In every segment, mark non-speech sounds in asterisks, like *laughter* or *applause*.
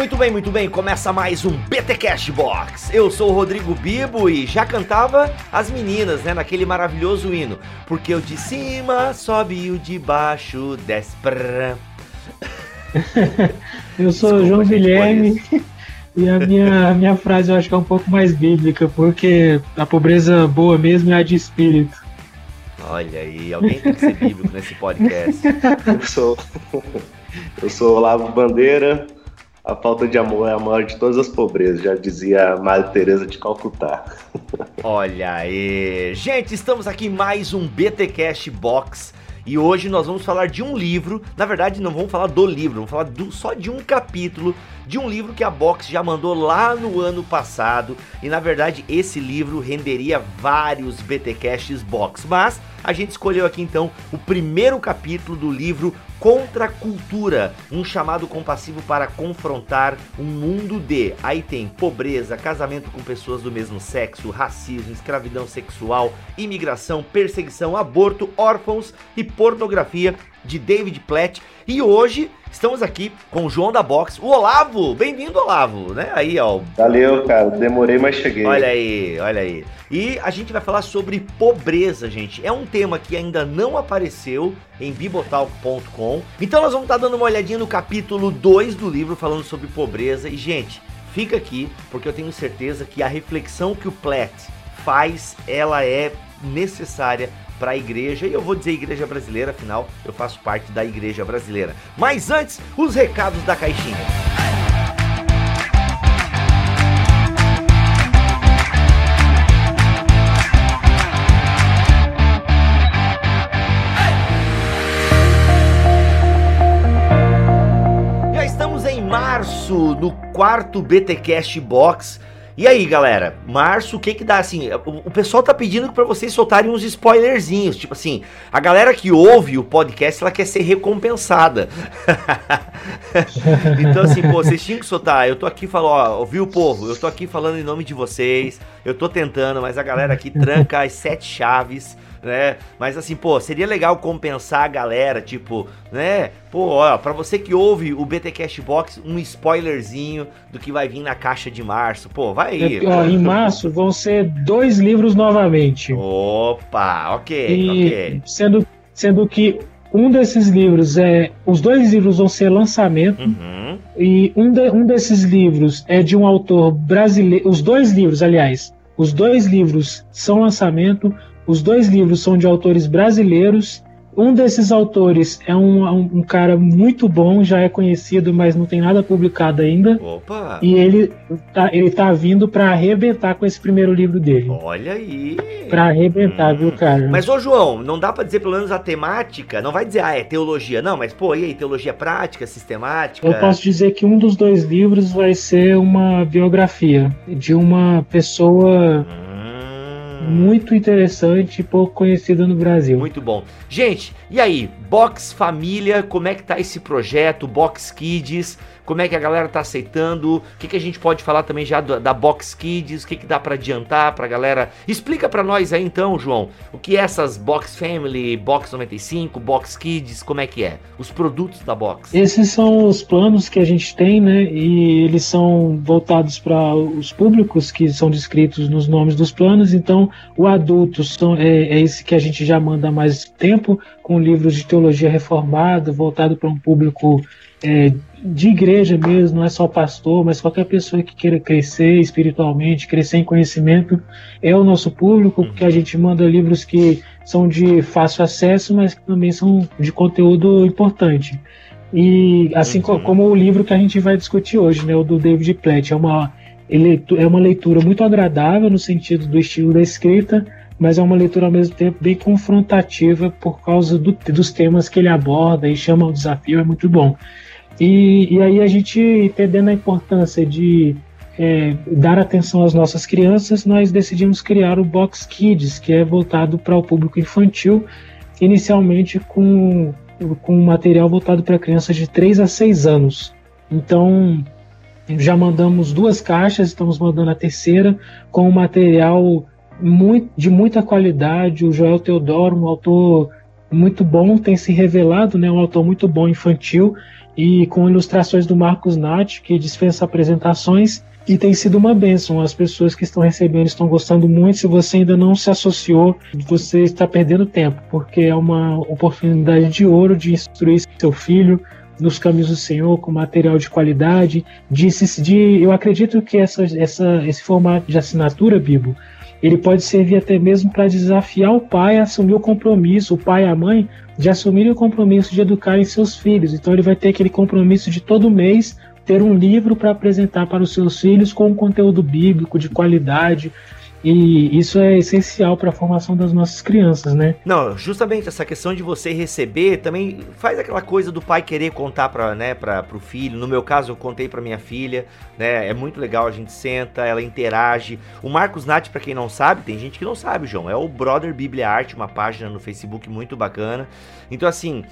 muito bem, muito bem. Começa mais um BT Cash Box. Eu sou o Rodrigo Bibo e já cantava as meninas, né, naquele maravilhoso hino. Porque o de cima sobe e o de baixo desce. *laughs* Eu sou o João Guilherme *laughs* e a minha, a minha frase eu acho que é um pouco mais bíblica, porque a pobreza boa mesmo é a de espírito. Olha aí, alguém tem que ser bíblico nesse podcast. *laughs* Eu sou, eu sou Olavo Bandeira, a falta de amor é a maior de todas as pobrezas, já dizia Maria Teresa de Calcutá. *laughs* Olha aí. Gente, estamos aqui em mais um BTcast Box. E hoje nós vamos falar de um livro, na verdade não vamos falar do livro, vamos falar do, só de um capítulo de um livro que a Box já mandou lá no ano passado. E na verdade esse livro renderia vários BTcasts Box, mas a gente escolheu aqui então o primeiro capítulo do livro Contra a Cultura, um chamado compassivo para confrontar um mundo de. Aí tem pobreza, casamento com pessoas do mesmo sexo, racismo, escravidão sexual, imigração, perseguição, aborto, órfãos e pornografia de David Platt. E hoje estamos aqui com o João da Box, o Olavo. Bem-vindo, Olavo, né? Aí, ó. Valeu, cara. Demorei, mas cheguei. Olha aí, olha aí. E a gente vai falar sobre pobreza, gente. É um tema que ainda não apareceu em bibotalk.com. Então nós vamos estar dando uma olhadinha no capítulo 2 do livro falando sobre pobreza. E, gente, fica aqui, porque eu tenho certeza que a reflexão que o Platt faz, ela é necessária para a igreja, e eu vou dizer igreja brasileira, afinal eu faço parte da igreja brasileira. Mas antes, os recados da caixinha. Já estamos em março, no quarto BTcast Box e aí, galera, março, o que que dá assim? O, pessoal tá pedindo para vocês soltarem uns spoilerzinhos, tipo assim, a galera que ouve o podcast, ela quer ser recompensada. *laughs* então assim, pô, vocês tinham que soltar. Eu tô aqui falando, ó, ouviu o povo? Eu tô aqui falando em nome de vocês. Eu tô tentando, mas a galera aqui tranca as sete chaves né? Mas assim, pô, seria legal compensar a galera, tipo, né? Pô, ó, pra você que ouve o BT Cash Box, um spoilerzinho do que vai vir na caixa de março. Pô, vai aí. É, ó, em março vão ser dois livros novamente. Opa, ok, e ok. Sendo, sendo que um desses livros é. Os dois livros vão ser lançamento. Uhum. E um, de, um desses livros é de um autor brasileiro. Os dois livros, aliás, os dois livros são lançamento. Os dois livros são de autores brasileiros. Um desses autores é um, um, cara muito bom, já é conhecido, mas não tem nada publicado ainda. Opa! E ele tá, ele tá vindo para arrebentar com esse primeiro livro dele. Olha aí! Para arrebentar, hum. viu, cara? Mas, ô João, não dá para dizer pelo menos a temática? Não vai dizer, ah, é teologia. Não, mas, pô, e aí, teologia prática, sistemática? Eu posso dizer que um dos dois livros vai ser uma biografia de uma pessoa. Hum muito interessante e pouco conhecida no Brasil. Muito bom. Gente, e aí, Box Família, como é que tá esse projeto? Box Kids, como é que a galera tá aceitando? O que, que a gente pode falar também já da, da Box Kids? O que, que dá para adiantar pra galera? Explica para nós aí então, João, o que é essas Box Family, Box 95, Box Kids, como é que é? Os produtos da Box. Esses são os planos que a gente tem, né? E eles são voltados para os públicos que são descritos nos nomes dos planos. Então, o adulto são, é, é esse que a gente já manda mais tempo, com livros de teologia reformada, voltado para um público é, de igreja mesmo, não é só pastor, mas qualquer pessoa que queira crescer espiritualmente, crescer em conhecimento, é o nosso público, porque a gente manda livros que são de fácil acesso, mas que também são de conteúdo importante. E assim uhum. como o livro que a gente vai discutir hoje, né, o do David Platt, é uma, é uma leitura muito agradável no sentido do estilo da escrita, mas é uma leitura ao mesmo tempo bem confrontativa por causa do, dos temas que ele aborda e chama o desafio, é muito bom. E, e aí a gente, entendendo a importância de é, dar atenção às nossas crianças, nós decidimos criar o Box Kids, que é voltado para o público infantil, inicialmente com, com material voltado para crianças de 3 a 6 anos. Então, já mandamos duas caixas, estamos mandando a terceira com um material muito, de muita qualidade. O Joel Teodoro, um autor muito bom, tem se revelado, né, um autor muito bom infantil e com ilustrações do Marcos Nath, que dispensa apresentações e tem sido uma bênção. As pessoas que estão recebendo estão gostando muito. Se você ainda não se associou, você está perdendo tempo, porque é uma oportunidade de ouro de instruir seu filho nos caminhos do Senhor com material de qualidade. De, de eu acredito que essa, essa, esse formato de assinatura, Bibo, ele pode servir até mesmo para desafiar o pai a assumir o compromisso, o pai e a mãe, de assumir o compromisso de educarem seus filhos. Então ele vai ter aquele compromisso de todo mês ter um livro para apresentar para os seus filhos com um conteúdo bíblico de qualidade, e isso é essencial para a formação das nossas crianças, né? Não, justamente essa questão de você receber também faz aquela coisa do pai querer contar para né, para o filho. No meu caso, eu contei para minha filha, né? É muito legal, a gente senta, ela interage. O Marcos Nath, para quem não sabe, tem gente que não sabe, João, é o Brother Bíblia Arte, uma página no Facebook muito bacana. Então, assim,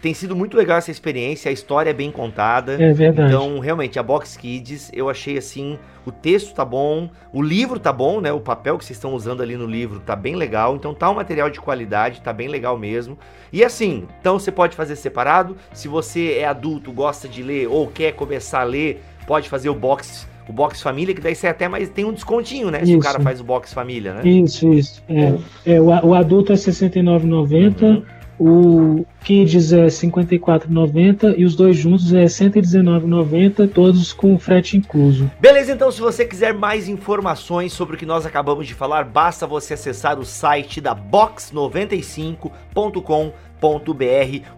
tem sido muito legal essa experiência, a história é bem contada. É verdade. Então, realmente, a Box Kids, eu achei assim, o texto tá bom, o livro tá bom, né? O papel que vocês estão usando ali no livro tá bem legal. Então tá um material de qualidade, tá bem legal mesmo. E assim, então você pode fazer separado. Se você é adulto, gosta de ler ou quer começar a ler, pode fazer o box o box família, que daí você até mais tem um descontinho, né? Isso. Se o cara faz o box família, né? Isso, isso. É, é o, o adulto é R$ 69,90. Uhum. O Kids é R$ 54,90 e os dois juntos é R$ 119,90, todos com frete incluso. Beleza, então se você quiser mais informações sobre o que nós acabamos de falar, basta você acessar o site da box95.com.br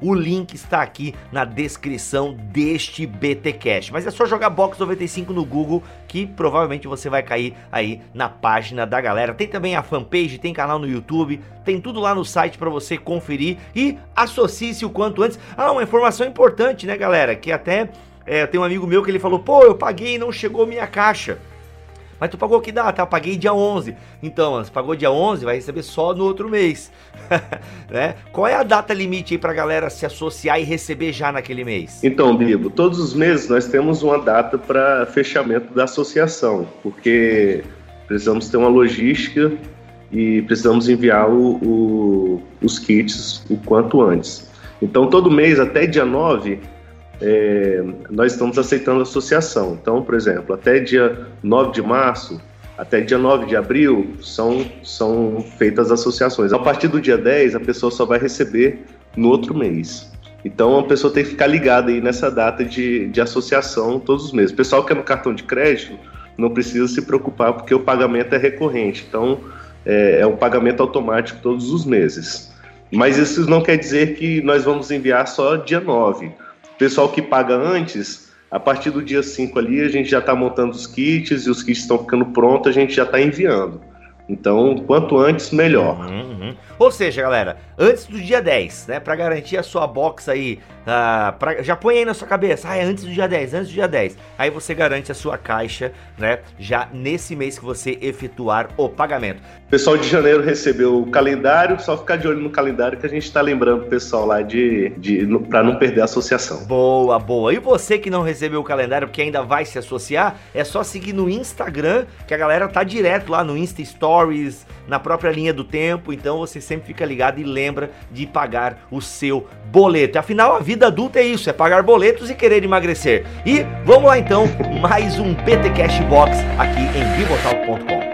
o link está aqui na descrição deste BTcast. Mas é só jogar Box 95 no Google que provavelmente você vai cair aí na página da galera. Tem também a fanpage, tem canal no YouTube, tem tudo lá no site para você conferir e associe-se o quanto antes. Ah, uma informação importante, né, galera? Que até é, tem um amigo meu que ele falou: "Pô, eu paguei e não chegou minha caixa". Mas tu pagou que data? Eu paguei dia 11. Então, você pagou dia 11, vai receber só no outro mês. *laughs* né? Qual é a data limite aí pra galera se associar e receber já naquele mês? Então, Bibo, todos os meses nós temos uma data para fechamento da associação, porque precisamos ter uma logística e precisamos enviar o, o, os kits o quanto antes. Então, todo mês, até dia 9, é, nós estamos aceitando associação. Então, por exemplo, até dia 9 de março, até dia 9 de abril, são, são feitas associações. A partir do dia 10, a pessoa só vai receber no outro mês. Então, a pessoa tem que ficar ligada aí nessa data de, de associação todos os meses. O pessoal que é no cartão de crédito não precisa se preocupar porque o pagamento é recorrente. Então, é, é um pagamento automático todos os meses. Mas isso não quer dizer que nós vamos enviar só dia 9 pessoal que paga antes, a partir do dia 5 ali, a gente já está montando os kits e os kits estão ficando prontos, a gente já está enviando. Então, quanto antes, melhor. Uhum, uhum. Ou seja, galera, antes do dia 10, né? Para garantir a sua box aí, uh, pra, já põe aí na sua cabeça, ah, é antes do dia 10, antes do dia 10. Aí você garante a sua caixa, né? Já nesse mês que você efetuar o pagamento. O pessoal de janeiro recebeu o calendário, só ficar de olho no calendário que a gente está lembrando o pessoal lá de, de para não perder a associação. Boa, boa. E você que não recebeu o calendário, porque ainda vai se associar, é só seguir no Instagram, que a galera tá direto lá no Insta Stories, na própria linha do tempo, então você sempre fica ligado e lembra de pagar o seu boleto. Afinal, a vida adulta é isso, é pagar boletos e querer emagrecer. E vamos lá então, mais um PT Cash Box aqui em bibotalk.com.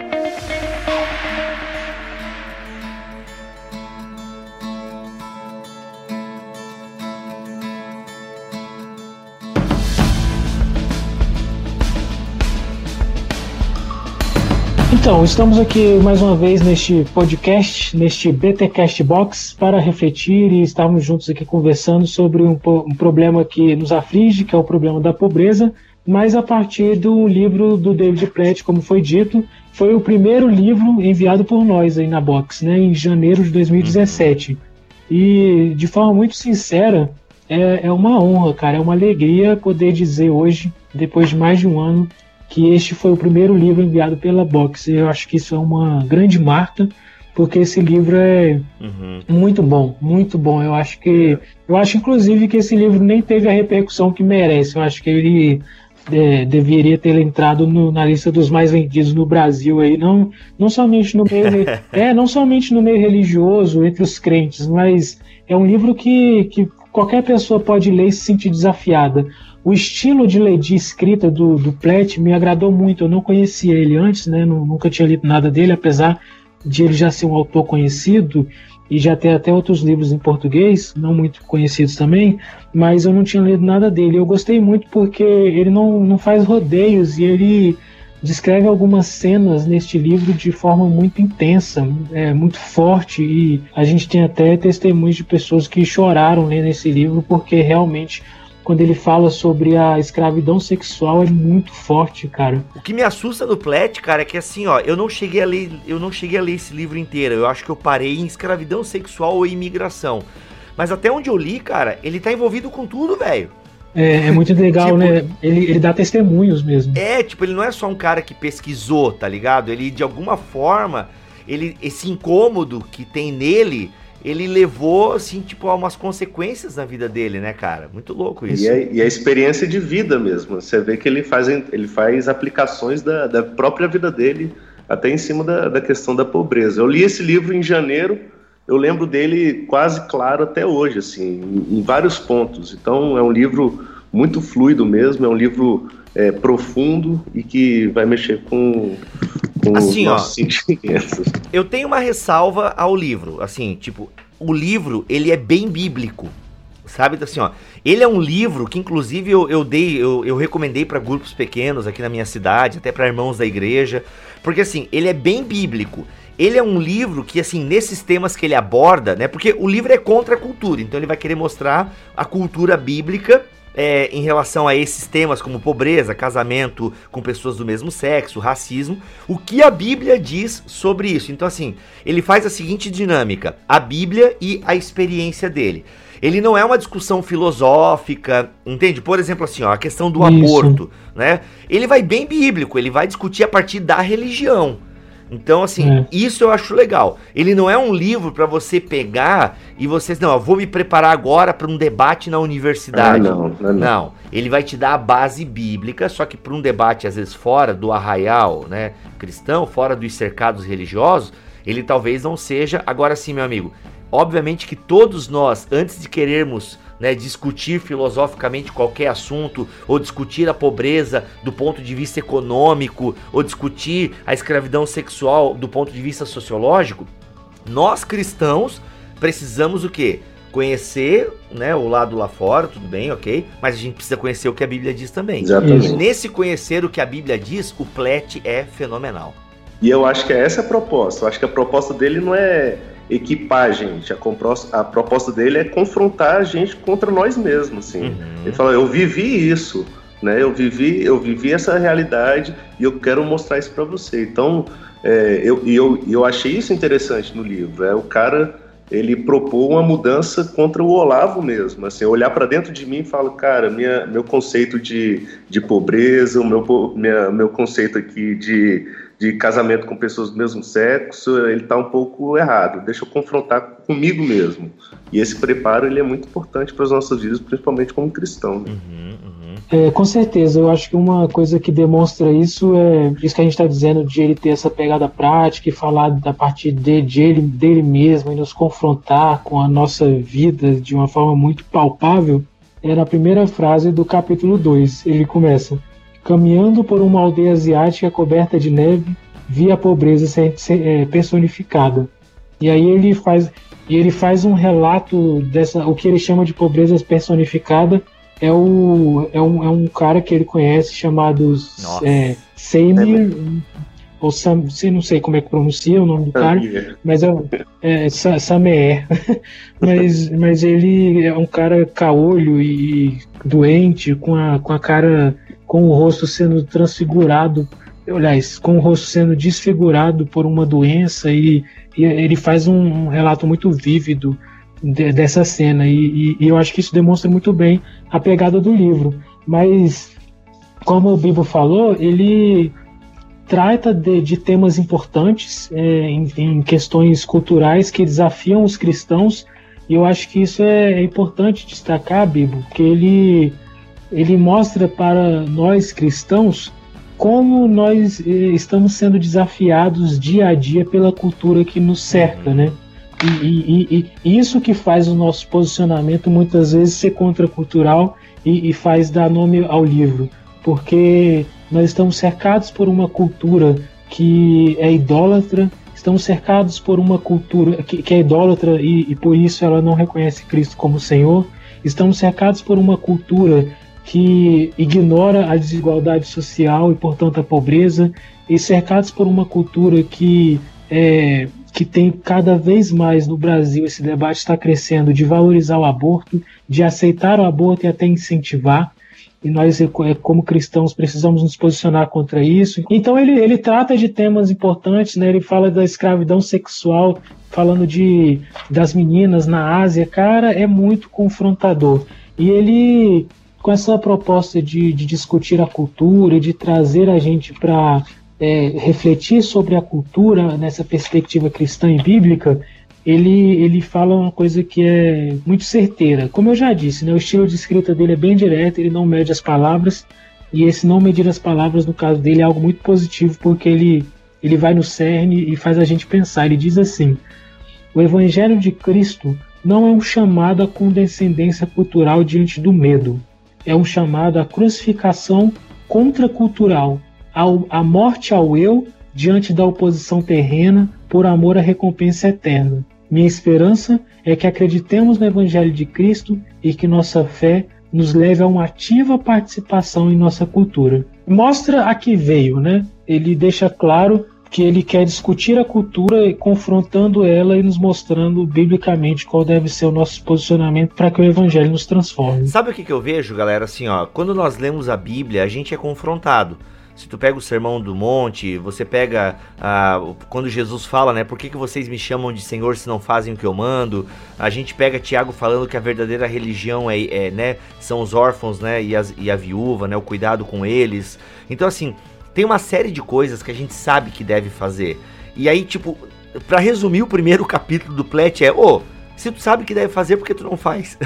Então, estamos aqui mais uma vez neste podcast, neste BTcast Box, para refletir e estarmos juntos aqui conversando sobre um, um, problema que nos aflige, que é o problema da pobreza, mas a partir do livro do David Platt, como foi dito, foi o primeiro livro enviado por nós aí na Box, né, em janeiro de 2017. E, de forma muito sincera, é, é uma honra, cara, é uma alegria poder dizer hoje, depois de mais de um ano, que este foi o primeiro livro enviado pela Box. Eu acho que isso é uma grande marca, porque esse livro é uhum. muito bom, muito bom. Eu acho que, eu acho inclusive que esse livro nem teve a repercussão que merece. Eu acho que ele é, deveria ter entrado no, na lista dos mais vendidos no Brasil aí, não, não somente no meio *laughs* é, não somente no meio religioso, entre os crentes, mas é um livro que, que qualquer pessoa pode ler e se sentir desafiada. O estilo de, de escrita do, do Platt me agradou muito. Eu não conhecia ele antes, né? Nunca tinha lido nada dele, apesar de ele já ser um autor conhecido e já ter até outros livros em português, não muito conhecidos também, mas eu não tinha lido nada dele. Eu gostei muito porque ele não, não faz rodeios e ele descreve algumas cenas neste livro de forma muito intensa, é, muito forte, e a gente tem até testemunhos de pessoas que choraram lendo esse livro porque realmente quando ele fala sobre a escravidão sexual é muito forte, cara. O que me assusta no Plet, cara, é que assim, ó, eu não cheguei a ler, eu não cheguei a ler esse livro inteiro. Eu acho que eu parei em escravidão sexual ou imigração. Mas até onde eu li, cara, ele tá envolvido com tudo, velho. É, é, muito *laughs* legal, tipo, né? Ele, ele dá testemunhos mesmo. É, tipo, ele não é só um cara que pesquisou, tá ligado? Ele, de alguma forma, ele esse incômodo que tem nele ele levou, assim, tipo, a umas consequências na vida dele, né, cara? Muito louco isso. E a, e a experiência de vida mesmo. Você vê que ele faz, ele faz aplicações da, da própria vida dele, até em cima da, da questão da pobreza. Eu li esse livro em janeiro, eu lembro dele quase claro até hoje, assim, em, em vários pontos. Então, é um livro muito fluido mesmo, é um livro é, profundo e que vai mexer com, com assim, ó, Eu tenho uma ressalva ao livro, assim, tipo, o livro, ele é bem bíblico. Sabe, assim, ó, ele é um livro que inclusive eu, eu dei, eu, eu recomendei para grupos pequenos aqui na minha cidade, até para irmãos da igreja, porque assim, ele é bem bíblico. Ele é um livro que, assim, nesses temas que ele aborda, né? Porque o livro é contra a cultura, então ele vai querer mostrar a cultura bíblica é, em relação a esses temas como pobreza, casamento com pessoas do mesmo sexo, racismo, o que a Bíblia diz sobre isso. Então, assim, ele faz a seguinte dinâmica: a Bíblia e a experiência dele. Ele não é uma discussão filosófica, entende? Por exemplo, assim, ó, a questão do isso. aborto, né? Ele vai bem bíblico, ele vai discutir a partir da religião. Então, assim, é. isso eu acho legal. Ele não é um livro para você pegar e você, não, eu vou me preparar agora para um debate na universidade. Ah, não, não, não, ele vai te dar a base bíblica, só que para um debate às vezes fora do arraial, né, cristão, fora dos cercados religiosos, ele talvez não seja. Agora sim, meu amigo, obviamente que todos nós, antes de querermos né, discutir filosoficamente qualquer assunto, ou discutir a pobreza do ponto de vista econômico, ou discutir a escravidão sexual do ponto de vista sociológico, nós cristãos precisamos o quê? Conhecer né, o lado lá fora, tudo bem, ok? Mas a gente precisa conhecer o que a Bíblia diz também. Exatamente. E nesse conhecer o que a Bíblia diz, o Plet é fenomenal. E eu acho que é essa a proposta. Eu acho que a proposta dele não é equipar a gente. A, proposta dele é confrontar a gente contra nós mesmos, assim. Uhum. Ele fala, eu vivi isso, né? Eu vivi, eu vivi essa realidade e eu quero mostrar isso para você. Então, é, eu, eu, eu achei isso interessante no livro. É o cara ele propôs uma mudança contra o Olavo mesmo, assim, olhar para dentro de mim e falar, cara, minha, meu conceito de, de pobreza, o meu, minha, meu conceito aqui de de casamento com pessoas do mesmo sexo, ele está um pouco errado. Deixa eu confrontar comigo mesmo. E esse preparo ele é muito importante para as nossas vidas, principalmente como cristão. Né? Uhum, uhum. É, com certeza, eu acho que uma coisa que demonstra isso é isso que a gente está dizendo de ele ter essa pegada prática e falar da parte de, de ele, dele mesmo e nos confrontar com a nossa vida de uma forma muito palpável. É na primeira frase do capítulo 2. Ele começa: Caminhando por uma aldeia asiática coberta de neve, vi a pobreza ser, ser, é, personificada. E aí ele faz, e ele faz um relato dessa, o que ele chama de pobreza personificada é, o, é, um, é um cara que ele conhece chamado é, Seimir, ou Sam, não sei como é que pronuncia o nome do cara, mas é, é Samer. *laughs* mas, mas ele é um cara caolho e doente, com a, com a cara com o rosto sendo transfigurado, aliás, com o rosto sendo desfigurado por uma doença e, e ele faz um, um, relato muito vívido de, dessa cena e, e, e, eu acho que isso demonstra muito bem a pegada do livro. Mas, como o Bibo falou, ele trata de, de temas importantes é, em, em, questões culturais que desafiam os cristãos e eu acho que isso é, é importante destacar, Bibo, que ele ele mostra para nós cristãos como nós eh, estamos sendo desafiados dia a dia pela cultura que nos cerca, né? E, e, e, isso que faz o nosso posicionamento muitas vezes ser contracultural e, e faz dar nome ao livro, porque nós estamos cercados por uma cultura que é idólatra, estamos cercados por uma cultura que, que é idólatra e, e por isso ela não reconhece Cristo como Senhor, estamos cercados por uma cultura que ignora a desigualdade social e, portanto, a pobreza, e cercados por uma cultura que é, que tem cada vez mais no Brasil esse debate está crescendo de valorizar o aborto, de aceitar o aborto e até incentivar. E nós, é, como cristãos, precisamos nos posicionar contra isso. Então, ele, ele trata de temas importantes, né? ele fala da escravidão sexual, falando de, das meninas na Ásia. Cara, é muito confrontador. E ele com essa proposta de, de discutir a cultura, de trazer a gente para é, refletir sobre a cultura nessa perspectiva cristã e bíblica, ele, ele fala uma coisa que é muito certeira. Como eu já disse, né, o estilo de escrita dele é bem direto, ele não mede as palavras, e esse não medir as palavras, no caso dele, é algo muito positivo, porque ele, ele vai no cerne e faz a gente pensar. Ele diz assim: o Evangelho de Cristo não é um chamado à condescendência cultural diante do medo, é um chamado à crucificação contracultural, à morte ao eu diante da oposição terrena por amor à recompensa eterna. Minha esperança é que acreditemos no Evangelho de Cristo e que nossa fé nos leve a uma ativa participação em nossa cultura. Mostra a que veio, né? Ele deixa claro que ele quer discutir a cultura, confrontando ela e nos mostrando biblicamente qual deve ser o nosso posicionamento para que o evangelho nos transforme. Sabe o que, que eu vejo, galera? Assim, ó, quando nós lemos a Bíblia, a gente é confrontado. Se tu pega o Sermão do Monte, você pega ah, quando Jesus fala, né? Por que, que vocês me chamam de Senhor se não fazem o que eu mando? A gente pega Tiago falando que a verdadeira religião é, é né? São os órfãos, né? E, as, e a viúva, né? O cuidado com eles. Então, assim, tem uma série de coisas que a gente sabe que deve fazer. E aí, tipo, para resumir o primeiro *laughs* capítulo do Plet é, ô, oh, se tu sabe que deve fazer, por que tu não faz? *laughs*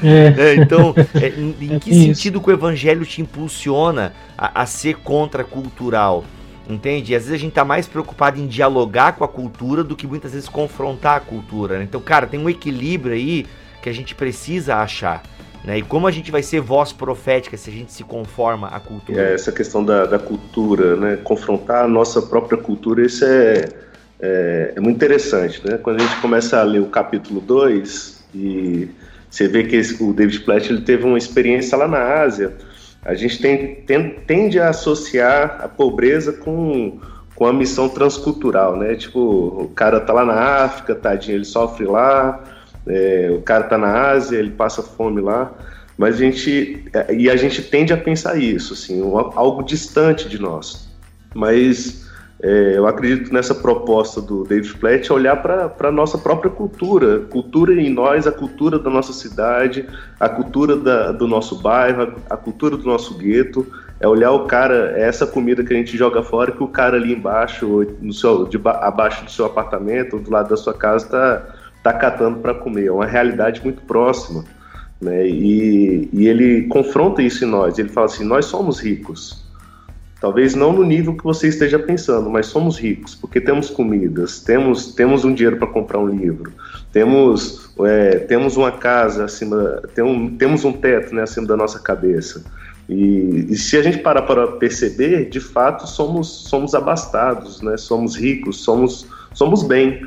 É. é então, é, em, *laughs* em, que Isso. sentido que o evangelho te impulsiona a, a ser contracultural? Entende? E às vezes a gente tá mais preocupado em dialogar com a cultura do que muitas vezes confrontar a cultura. Né? Então, cara, tem um equilíbrio aí que a gente precisa achar. Né? E como a gente vai ser voz profética se a gente se conforma à cultura? É, essa questão da, da cultura, né? confrontar a nossa própria cultura, isso é, é, é, muito interessante. Né? Quando a gente começa a ler o capítulo 2 e você vê que esse, o David Platt ele teve uma experiência lá na Ásia, a gente tem, tem, tende a associar a pobreza com, com a missão transcultural, né? Tipo, o cara tá lá na África, tadinho, ele sofre lá, é, o cara está na Ásia, ele passa fome lá, mas a gente é, e a gente tende a pensar isso, assim, algo distante de nós. Mas é, eu acredito nessa proposta do David Platt olhar para a nossa própria cultura, cultura em nós, a cultura da nossa cidade, a cultura da, do nosso bairro, a cultura do nosso gueto, é olhar o cara, é essa comida que a gente joga fora que o cara ali embaixo, no seu, de, abaixo do seu apartamento, do lado da sua casa, está está catando para comer. É uma realidade muito próxima. Né? E, e ele confronta isso em nós. Ele fala assim: nós somos ricos. Talvez não no nível que você esteja pensando, mas somos ricos, porque temos comidas, temos, temos um dinheiro para comprar um livro, temos, é, temos uma casa acima, tem um, temos um teto né, acima da nossa cabeça. E, e, se a gente parar para perceber, de fato somos, somos abastados, né? somos ricos, somos, somos bem.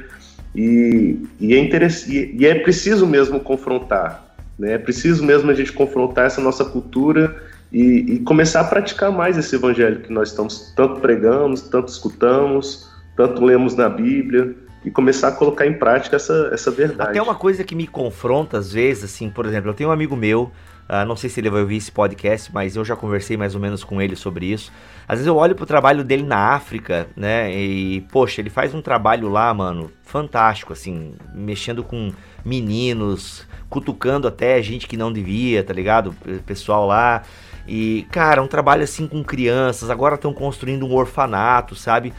E, e, é interessante, e é preciso mesmo confrontar, né? é preciso mesmo a gente confrontar essa nossa cultura e, e, começar a praticar mais esse evangelho que nós estamos tanto pregamos, tanto escutamos, tanto lemos na Bíblia e começar a colocar em prática essa, essa verdade. Até uma coisa que me confronta às vezes, assim, por exemplo, eu tenho um amigo meu Uh, não sei se ele vai ouvir esse podcast, mas eu já conversei mais ou menos com ele sobre isso. Às vezes eu olho pro trabalho dele na África, né? E, poxa, ele faz um trabalho lá, mano, fantástico, assim, mexendo com meninos, cutucando até gente que não devia, tá ligado? Pessoal lá. E, cara, um trabalho assim com crianças. Agora estão construindo um orfanato, sabe?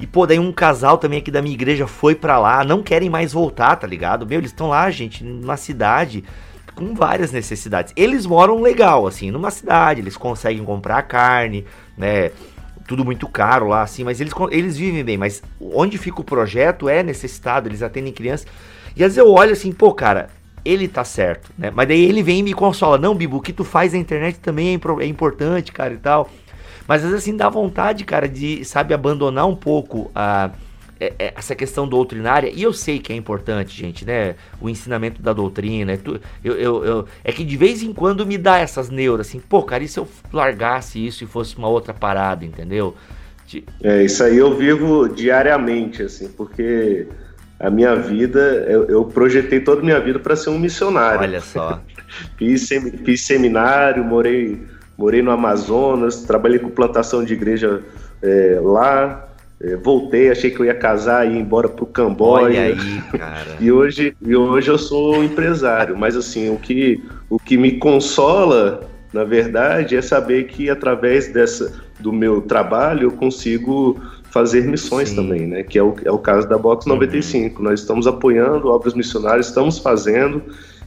E, pô, daí um casal também aqui da minha igreja foi para lá, não querem mais voltar, tá ligado? Meu, eles estão lá, gente, na cidade com várias necessidades. Eles moram legal, assim, numa cidade, eles conseguem comprar carne, né? Tudo muito caro lá, assim, mas eles, eles vivem bem. Mas onde fica o projeto é necessitado, eles atendem crianças. E às vezes eu olho assim, pô, cara, ele tá certo, né? Mas daí ele vem e me consola. Não, Bibo, o que tu faz na internet também é, é importante, cara, e tal. Mas às vezes assim dá vontade, cara, de, sabe, abandonar um pouco a é, é, essa questão doutrinária, e eu sei que é importante, gente, né? O ensinamento da doutrina. É, eu, eu, eu, é que de vez em quando me dá essas neuras, assim, pô, cara, e se eu largasse isso e fosse uma outra parada, entendeu? De... É, isso aí eu vivo diariamente, assim, porque a minha vida, eu, eu projetei toda a minha vida para ser um missionário. Olha só. *laughs* fiz, sem, fiz seminário, morei, morei no Amazonas, trabalhei com plantação de igreja é, lá, voltei, achei que eu ia casar e ir embora pro Camboja. Aí, *laughs* e hoje, e hoje eu sou empresário, mas assim, o que, o que me consola, na verdade, é saber que através dessa do meu trabalho eu consigo fazer missões Sim. também, né? Que é o, é o caso da Box 95. Uhum. Nós estamos apoiando obras missionárias, estamos fazendo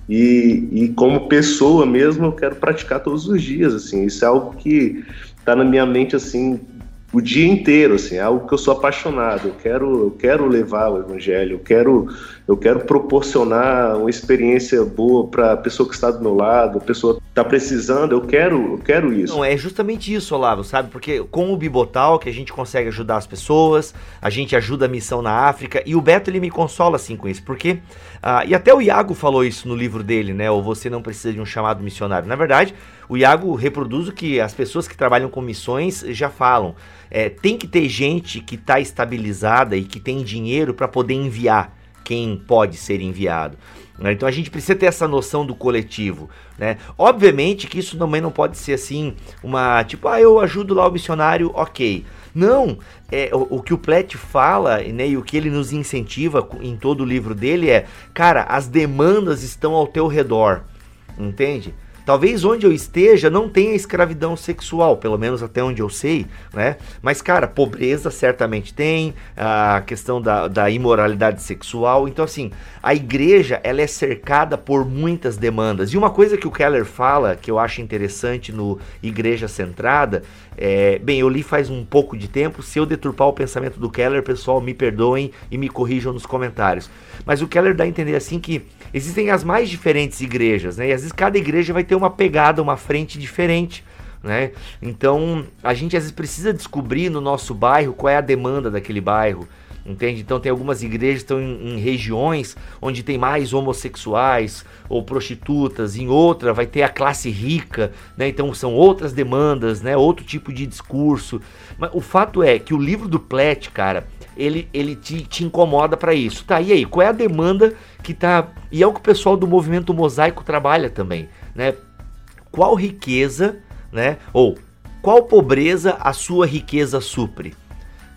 e, e como pessoa mesmo eu quero praticar todos os dias, assim. Isso é algo que está na minha mente assim o dia inteiro, assim, é algo que eu sou apaixonado. Eu quero, eu quero levar o evangelho, eu quero, eu quero proporcionar uma experiência boa para a pessoa que está do meu lado, a pessoa que está precisando. Eu quero, eu quero isso. Não é justamente isso, Olavo, sabe? Porque com o Bibotal que a gente consegue ajudar as pessoas, a gente ajuda a missão na África e o Beto ele me consola assim com isso, porque uh, e até o Iago falou isso no livro dele, né? Ou você não precisa de um chamado missionário. Na verdade, o Iago reproduz o que as pessoas que trabalham com missões já falam. É, tem que ter gente que está estabilizada e que tem dinheiro para poder enviar quem pode ser enviado. Né? Então a gente precisa ter essa noção do coletivo. Né? Obviamente que isso também não pode ser assim, uma tipo, ah, eu ajudo lá o missionário, ok. Não, é, o, o, que o Plet fala né, e o que ele nos incentiva em todo o livro dele é, cara, as demandas estão ao teu redor, entende? Talvez onde eu esteja não tenha escravidão sexual, pelo menos até onde eu sei, né? Mas, cara, pobreza certamente tem, a questão da, da imoralidade sexual. Então, assim, a igreja, ela é cercada por muitas demandas. E uma coisa que o Keller fala, que eu acho interessante no Igreja Centrada, é... Bem, eu li faz um pouco de tempo, se eu deturpar o pensamento do Keller, pessoal, me perdoem e me corrijam nos comentários. Mas o Keller dá a entender assim que existem as mais diferentes igrejas, né? E às vezes cada igreja vai ter uma pegada, uma frente diferente. Né? Então a gente às vezes precisa descobrir no nosso bairro qual é a demanda daquele bairro, entende? Então tem algumas igrejas que estão em, em, regiões onde tem mais homossexuais ou prostitutas, em outra vai ter a classe rica, né? Então são outras demandas, né? Outro tipo de discurso. Mas o fato é que o livro do Plet, cara, ele, ele te, te incomoda para isso. Tá, e aí, qual é a demanda que tá. E é o que o pessoal do movimento mosaico trabalha também, né? Qual riqueza, né? Ou qual pobreza a sua riqueza supre?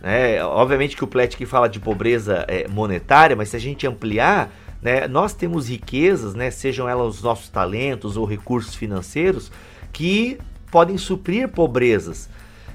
É, obviamente que o Pletic fala de pobreza é, monetária, mas se a gente ampliar, né, nós temos riquezas, né, sejam elas os nossos talentos ou recursos financeiros, que podem suprir pobrezas.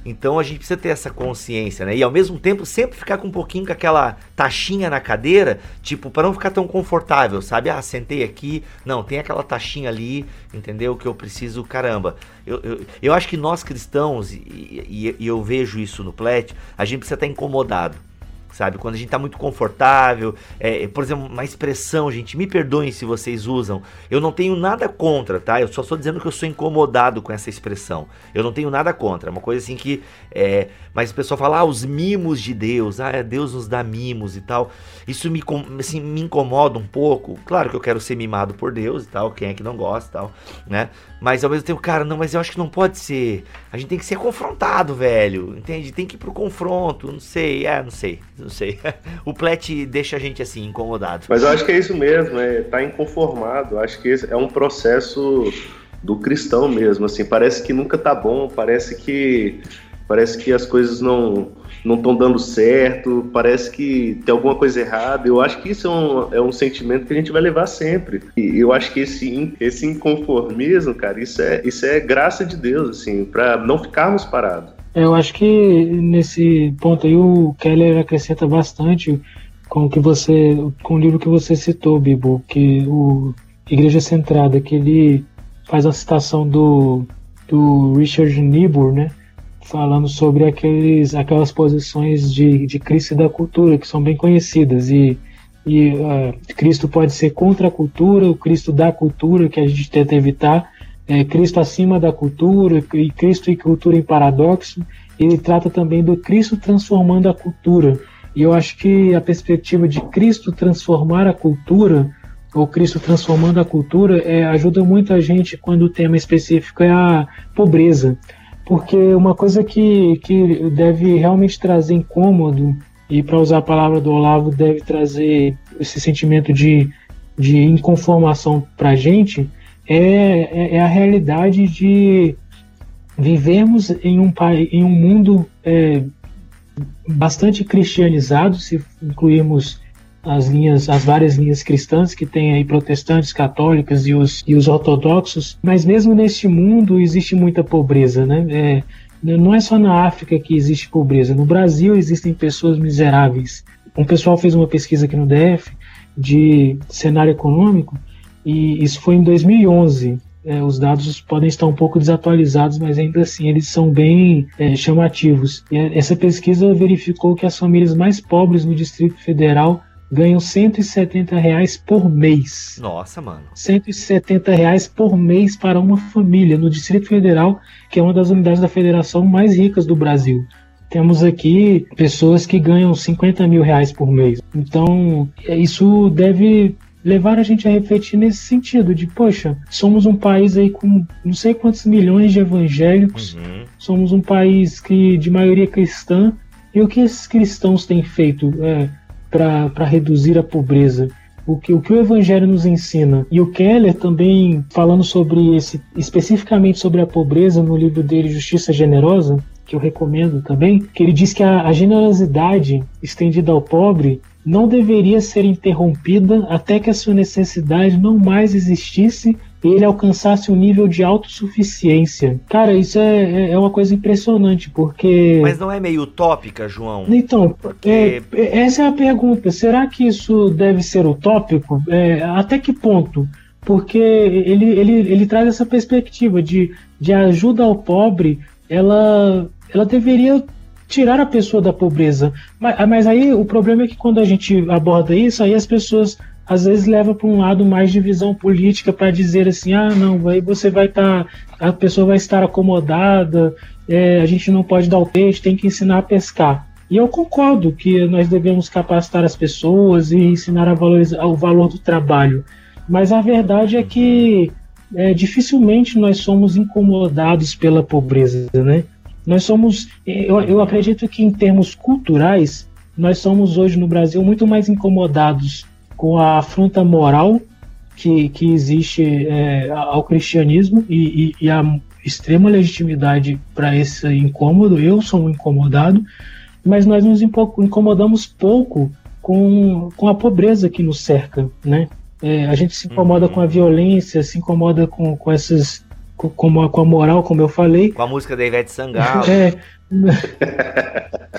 Então a gente precisa ter essa consciência, né? E ao mesmo tempo sempre ficar com um pouquinho com aquela taxinha na cadeira, tipo, para não ficar tão confortável, sabe? Ah, sentei aqui. Não, tem aquela taxinha ali, entendeu? Que eu preciso, caramba. Eu, eu, eu acho que nós cristãos, e, e, e eu vejo isso no Plet, a gente precisa estar incomodado sabe? Quando a gente tá muito confortável, é, por exemplo, uma expressão, gente, me perdoem se vocês usam, eu não tenho nada contra, tá? Eu só estou dizendo que eu sou incomodado com essa expressão. Eu não tenho nada contra, é uma coisa assim que, é, mas o pessoal fala, ah, os mimos de Deus, ah, Deus nos dá mimos e tal. Isso me, assim, me incomoda um pouco. Claro que eu quero ser mimado por Deus e tal, quem é que não gosta e tal, né? Mas ao mesmo tempo, cara, não, mas eu acho que não pode ser. A gente tem que ser confrontado, velho. Entende? Tem que ir pro confronto. Não sei, é, não sei, não sei. *laughs* o Plet deixa a gente assim, incomodado. Mas eu acho que é isso mesmo, é tá inconformado. Acho que é um processo do cristão mesmo, assim, parece que nunca tá bom, parece que parece que as coisas não não estão dando certo, parece que tem alguma coisa errada. Eu acho que isso é um, é um sentimento que a gente vai levar sempre. E eu acho que esse, esse inconformismo, cara, isso é, isso é graça de Deus, assim, para não ficarmos parados. É, eu acho que nesse ponto aí o Keller acrescenta bastante com o que você, com o livro que você citou, Bibo, que o Igreja Centrada, que ele faz a citação do, do Richard Niebuhr, né? Falando sobre aqueles, aquelas posições de, de Cristo e da cultura, que são bem conhecidas. E, e uh, Cristo pode ser contra a cultura, o Cristo da cultura, que a gente tenta evitar, é, Cristo acima da cultura, e Cristo e cultura em paradoxo. Ele trata também do Cristo transformando a cultura. E eu acho que a perspectiva de Cristo transformar a cultura ou Cristo transformando a cultura é, ajuda muito a gente quando o tema específico é a pobreza. Porque uma coisa que, que deve realmente trazer incômodo, e para usar a palavra do Olavo, deve trazer esse sentimento de, de inconformação para a gente, é, é, é, a realidade de vivermos em um, em um mundo é, bastante cristianizado, se incluirmos as linhas, as várias linhas cristãs que tem aí protestantes, católicas e os, e os ortodoxos, mas mesmo neste mundo existe muita pobreza, né? É, não é só na África que existe pobreza, no Brasil existem pessoas miseráveis. Um pessoal fez uma pesquisa aqui no DF de cenário econômico e isso foi em 2011. É, os dados podem estar um pouco desatualizados, mas ainda assim eles são bem é, chamativos. E essa pesquisa verificou que as famílias mais pobres no Distrito Federal ganham 170 reais por mês. Nossa, mano. 170 reais por mês para uma família no Distrito Federal, que é uma das unidades da federação mais ricas do Brasil. Temos aqui pessoas que ganham 50 mil reais por mês. Então, isso deve levar a gente a refletir nesse sentido de, poxa, somos um país aí com não sei quantos milhões de evangélicos, uhum. somos um país que de maioria cristã, e o que esses cristãos têm feito? É, para reduzir a pobreza. O que, o que o Evangelho nos ensina. E o Keller também, falando sobre esse, especificamente sobre a pobreza, no livro dele Justiça Generosa, que eu recomendo também, que ele diz que a, a generosidade estendida ao pobre não deveria ser interrompida até que a sua necessidade não mais existisse ele alcançasse um nível de autossuficiência. Cara, isso é, é, é uma coisa impressionante, porque. Mas não é meio utópica, João? Então, porque... é, é essa é a pergunta. Será que isso deve ser utópico? É, até que ponto? Porque ele, ele, ele traz essa perspectiva de, de ajuda ao pobre, ela, ela deveria tirar a pessoa da pobreza. Mas, mas aí o problema é que quando a gente aborda isso, aí as pessoas às vezes leva para um lado mais de visão política para dizer assim, ah, não, aí você vai estar, tá, a pessoa vai estar acomodada, é, a gente não pode dar o peixe, tem que ensinar a pescar. E eu concordo que nós devemos capacitar as pessoas e ensinar a valorizar o valor do trabalho. Mas a verdade é que é, dificilmente nós somos incomodados pela pobreza, né? Nós somos, eu, eu acredito que em termos culturais, nós somos hoje no Brasil muito mais incomodados com a afronta moral que, que existe é, ao cristianismo e, e, e a extrema legitimidade para esse incômodo. Eu sou um incomodado, mas nós nos incomodamos pouco com, com a pobreza que nos cerca, né? É, a gente se incomoda uhum. com a violência, se incomoda com, com essas com, com, a, com a moral, como eu falei. Com a música da Ivete Sangalo. É, *laughs*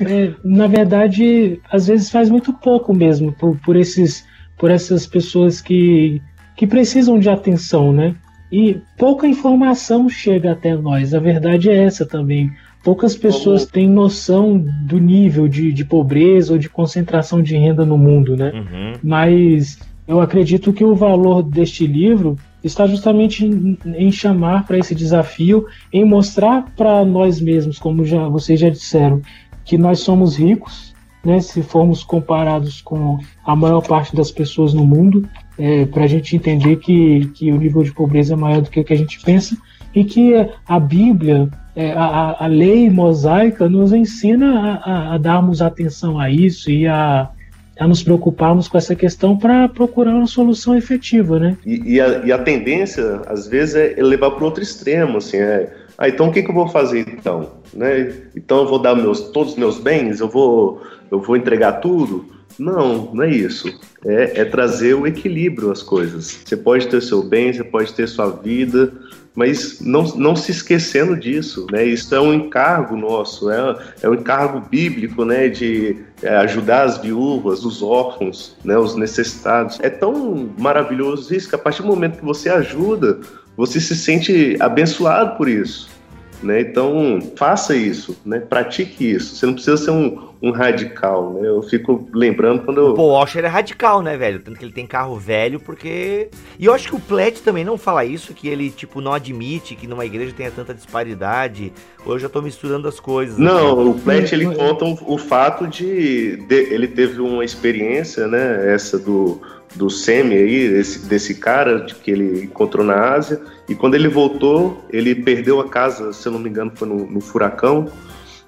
é, na verdade, às vezes faz muito pouco mesmo por, por, esses, por essas pessoas que, que precisam de atenção, né? E pouca informação chega até nós. A verdade é essa também. Poucas pessoas Como... têm noção do nível de, de pobreza ou de concentração de renda no mundo, né? Uhum. Mas eu acredito que o valor deste livro está justamente em, chamar para esse desafio, em mostrar para nós mesmos, como já vocês já disseram, que nós somos ricos, né, se formos comparados com a maior parte das pessoas no mundo, é, para a gente entender que, que o nível de pobreza é maior do que o que a gente pensa e que a Bíblia, é, a, a lei mosaica, nos ensina a, a, a darmos atenção a isso e a a nos preocuparmos com essa questão para procurar uma solução efetiva, né? E, e, a, e a, tendência, às vezes, é levar para outro extremo, assim, é, ah, então o que, que eu vou fazer então? Né? Então eu vou dar meus, todos os meus bens, eu vou, eu vou entregar tudo? Não, não é isso. É, é trazer o equilíbrio às coisas. Você pode ter seu bem, você pode ter sua vida, mas não, não se esquecendo disso, né? Isso é um encargo nosso, é, é um encargo bíblico, né? De é, ajudar as viúvas, os órfãos, né? Os necessitados. É tão maravilhoso isso que a partir do momento que você ajuda, você se sente abençoado por isso. Né? Então, faça isso, né? pratique isso. Você não precisa ser um, um radical. Né? Eu fico lembrando quando eu. Pô, o Washer é radical, né, velho? Tanto que ele tem carro velho, porque. E eu acho que o Plet também não fala isso, que ele, tipo, não admite que numa igreja tenha tanta disparidade. Hoje eu já tô misturando as coisas. Não, né? o Plet ele conta o fato de, de. Ele teve uma experiência, né? Essa do do Semi aí, desse, desse cara que ele encontrou na Ásia. E quando ele voltou, ele perdeu a casa, se eu não me engano, foi no, no furacão,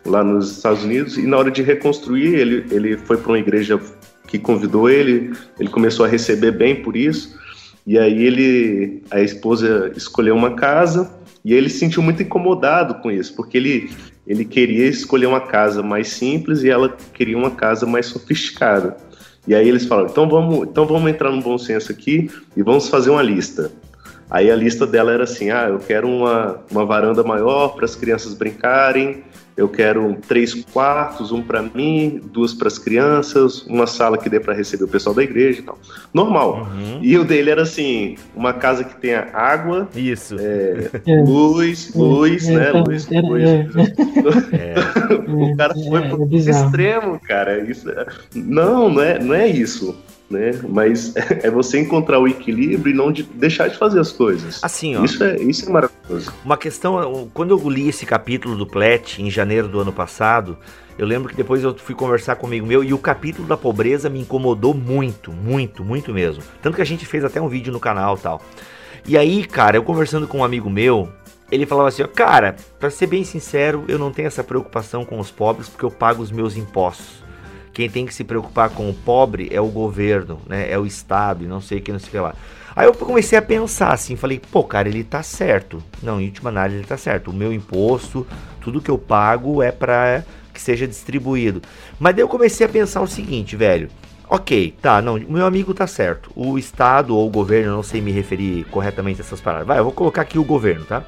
lá nos Estados Unidos. E na hora de reconstruir, ele, ele foi para uma igreja que convidou ele, ele começou a receber bem por isso. E aí ele, a esposa escolheu uma casa e ele se sentiu muito incomodado com isso, porque ele, ele queria escolher uma casa mais simples e ela queria uma casa mais sofisticada. E aí eles falaram, então vamos, então vamos entrar no bom senso aqui e vamos fazer uma lista. Aí a lista dela era assim, ah, eu quero uma, uma varanda maior para as crianças brincarem, eu quero três quartos, um para mim, duas para as crianças, uma sala que dê para receber o pessoal da igreja e tal. Normal. Uhum. E o dele era assim, uma casa que tenha água, isso, é, *laughs* é. luz, é. luz, é, né, então, luz, luz. o cara foi pro extremo, cara. Isso, não, não é, não é isso né? Mas *laughs* é você encontrar o equilíbrio e não de deixar de fazer as coisas. Assim, ó. Isso é, isso é maravilhoso. Uma questão, quando eu li esse capítulo do Plet em janeiro do ano passado, eu lembro que depois eu fui conversar com um amigo meu e o capítulo da pobreza me incomodou muito, muito, muito mesmo. Tanto que a gente fez até um vídeo no canal tal. E aí, cara, eu conversando com um amigo meu, ele falava assim: ó, cara, para ser bem sincero, eu não tenho essa preocupação com os pobres porque eu pago os meus impostos. Quem tem que se preocupar com o pobre é o governo, né? É o Estado e não sei o que, não sei o que lá. Aí eu comecei a pensar assim, falei, pô, cara, ele tá certo. Não, em última análise ele tá certo. O meu imposto, tudo que eu pago é para que seja distribuído. Mas daí eu comecei a pensar o seguinte, velho. Ok, tá, não, meu amigo tá certo. O Estado ou o governo, não sei me referir corretamente a essas palavras. Vai, eu vou colocar aqui o governo, tá?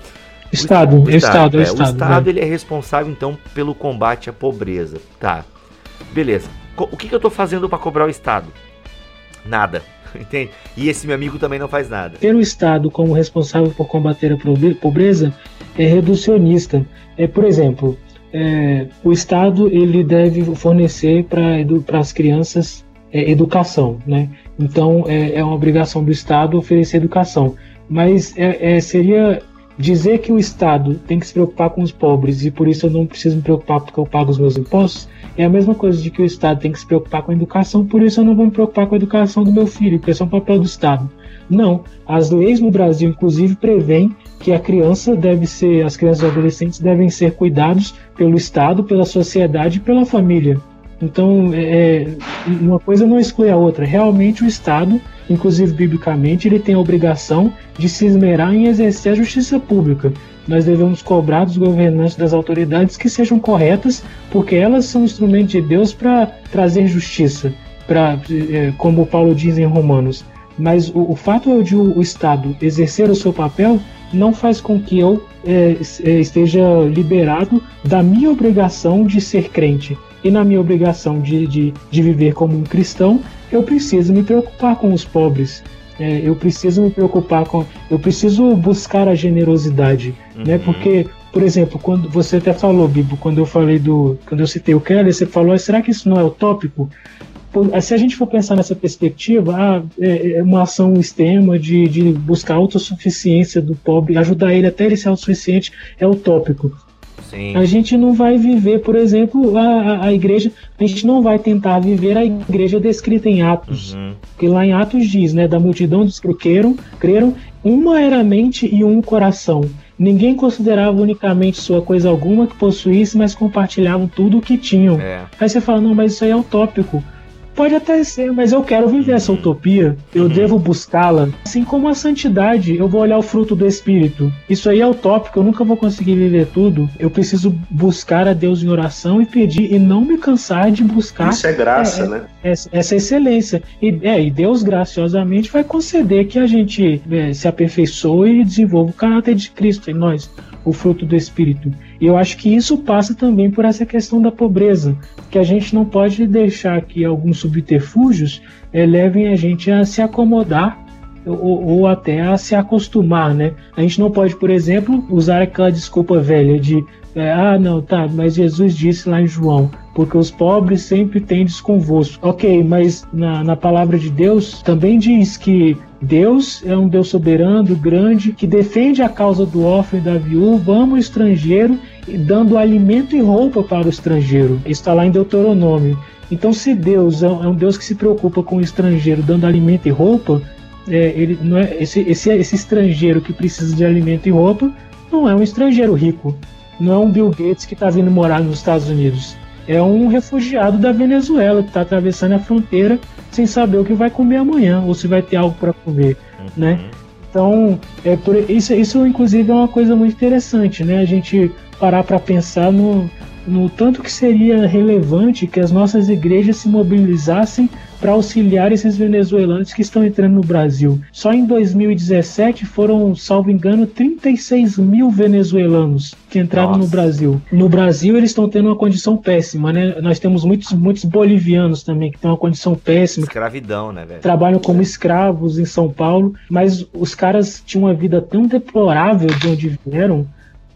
Estado, o, o, Estado, é, o Estado, é, o Estado ele é responsável então pelo combate à pobreza, tá? Beleza o que, que eu estou fazendo para cobrar o Estado? Nada. *laughs* Entende? E esse meu amigo também não faz nada. Ter o Estado como responsável por combater a pobreza é reducionista. É, por exemplo, é, o Estado ele deve fornecer para as crianças é, educação, né? Então é, é, uma obrigação do Estado oferecer educação. Mas é, é, seria dizer que o Estado tem que se preocupar com os pobres e por isso eu não preciso me preocupar porque eu pago os meus impostos é a mesma coisa de que o Estado tem que se preocupar com a educação, por isso eu não vou me preocupar com a educação do meu filho, porque isso é um papel do Estado. Não, as leis no Brasil, inclusive, prevêem que a criança deve ser, as crianças e adolescentes devem ser cuidados pelo Estado, pela sociedade e pela família. Então, é, é uma coisa não exclui a outra. Realmente, o Estado, inclusive biblicamente, ele tem a obrigação de se esmerar em exercer a justiça pública nós devemos cobrar dos governantes, das autoridades que sejam corretas, porque elas são instrumentos de Deus para trazer justiça, é, como Paulo diz em Romanos. Mas o, o fato de o, o, Estado exercer o seu papel não faz com que eu é, é, esteja liberado da minha obrigação de ser crente. E na minha obrigação de, de, de viver como um cristão, eu preciso me preocupar com os pobres é, eu preciso me preocupar com. Eu preciso buscar a generosidade, né? uhum. né? Porque, por exemplo, quando você até falou, Bibo, quando eu falei do. Quando eu citei o Kelly, você falou, será que isso não é utópico? Se a gente for pensar nessa perspectiva, ah, é, é uma ação extrema de, de buscar autossuficiência do pobre, ajudar ele até ele ser autossuficiente, é utópico. Sim. A gente não vai viver, por exemplo, a, a igreja, a gente não vai tentar viver a igreja descrita em Atos. Uhum. Porque lá em Atos diz, né, da multidão dos que creram, creram uma era mente e um coração. Ninguém considerava unicamente sua coisa alguma que possuísse, mas compartilhavam tudo o que tinham. É. Aí você fala, não, mas isso aí é utópico. Pode até ser, mas eu quero viver essa utopia. Eu uhum. devo buscá-la. Assim como a santidade, eu vou olhar o fruto do Espírito. Isso aí é utópico, eu nunca vou conseguir viver tudo. Eu preciso buscar a Deus em oração e pedir, e não me cansar de buscar. Isso é graça, é, né? Essa, essa, excelência. E, é, e Deus graciosamente vai conceder que a gente é, se aperfeiçoe e desenvolva o caráter de Cristo em nós, o fruto do Espírito. E eu acho que isso passa também por essa questão da pobreza, que a gente não pode deixar que alguns subterfúgios é, levem a gente a se acomodar ou, ou, até a se acostumar, né? A gente não pode, por exemplo, usar aquela desculpa velha de é, ah, não, tá, mas Jesus disse lá em João, porque os pobres sempre tendes convosco. Ok, mas na, na palavra de Deus também diz que Deus é um Deus soberano, grande, que defende a causa do órfão e da viúva, ama o estrangeiro, dando alimento e roupa para o estrangeiro. Está lá em Deuteronômio. Então, se Deus é um é Deus que se preocupa com o estrangeiro, dando alimento e roupa, é, ele não é esse, esse, esse estrangeiro que precisa de alimento e roupa não é um estrangeiro rico, não é um Bill Gates que está vindo morar nos Estados Unidos. É um refugiado da Venezuela que está atravessando a fronteira sem saber o que vai comer amanhã ou se vai ter algo para comer, uhum. né? Então, é por, isso, isso inclusive é uma coisa muito interessante, né? A gente parar para pensar no, no tanto que seria relevante que as nossas igrejas se mobilizassem para auxiliar esses venezuelanos que estão entrando no Brasil. Só em 2017 foram, salvo engano, 36 mil venezuelanos que entraram Nossa. no Brasil. No Brasil eles estão tendo uma condição péssima, né? Nós temos muitos, muitos bolivianos também que têm uma condição péssima. Escravidão, né, velho? Trabalham como escravos em São Paulo, mas os caras tinham uma vida tão deplorável de onde vieram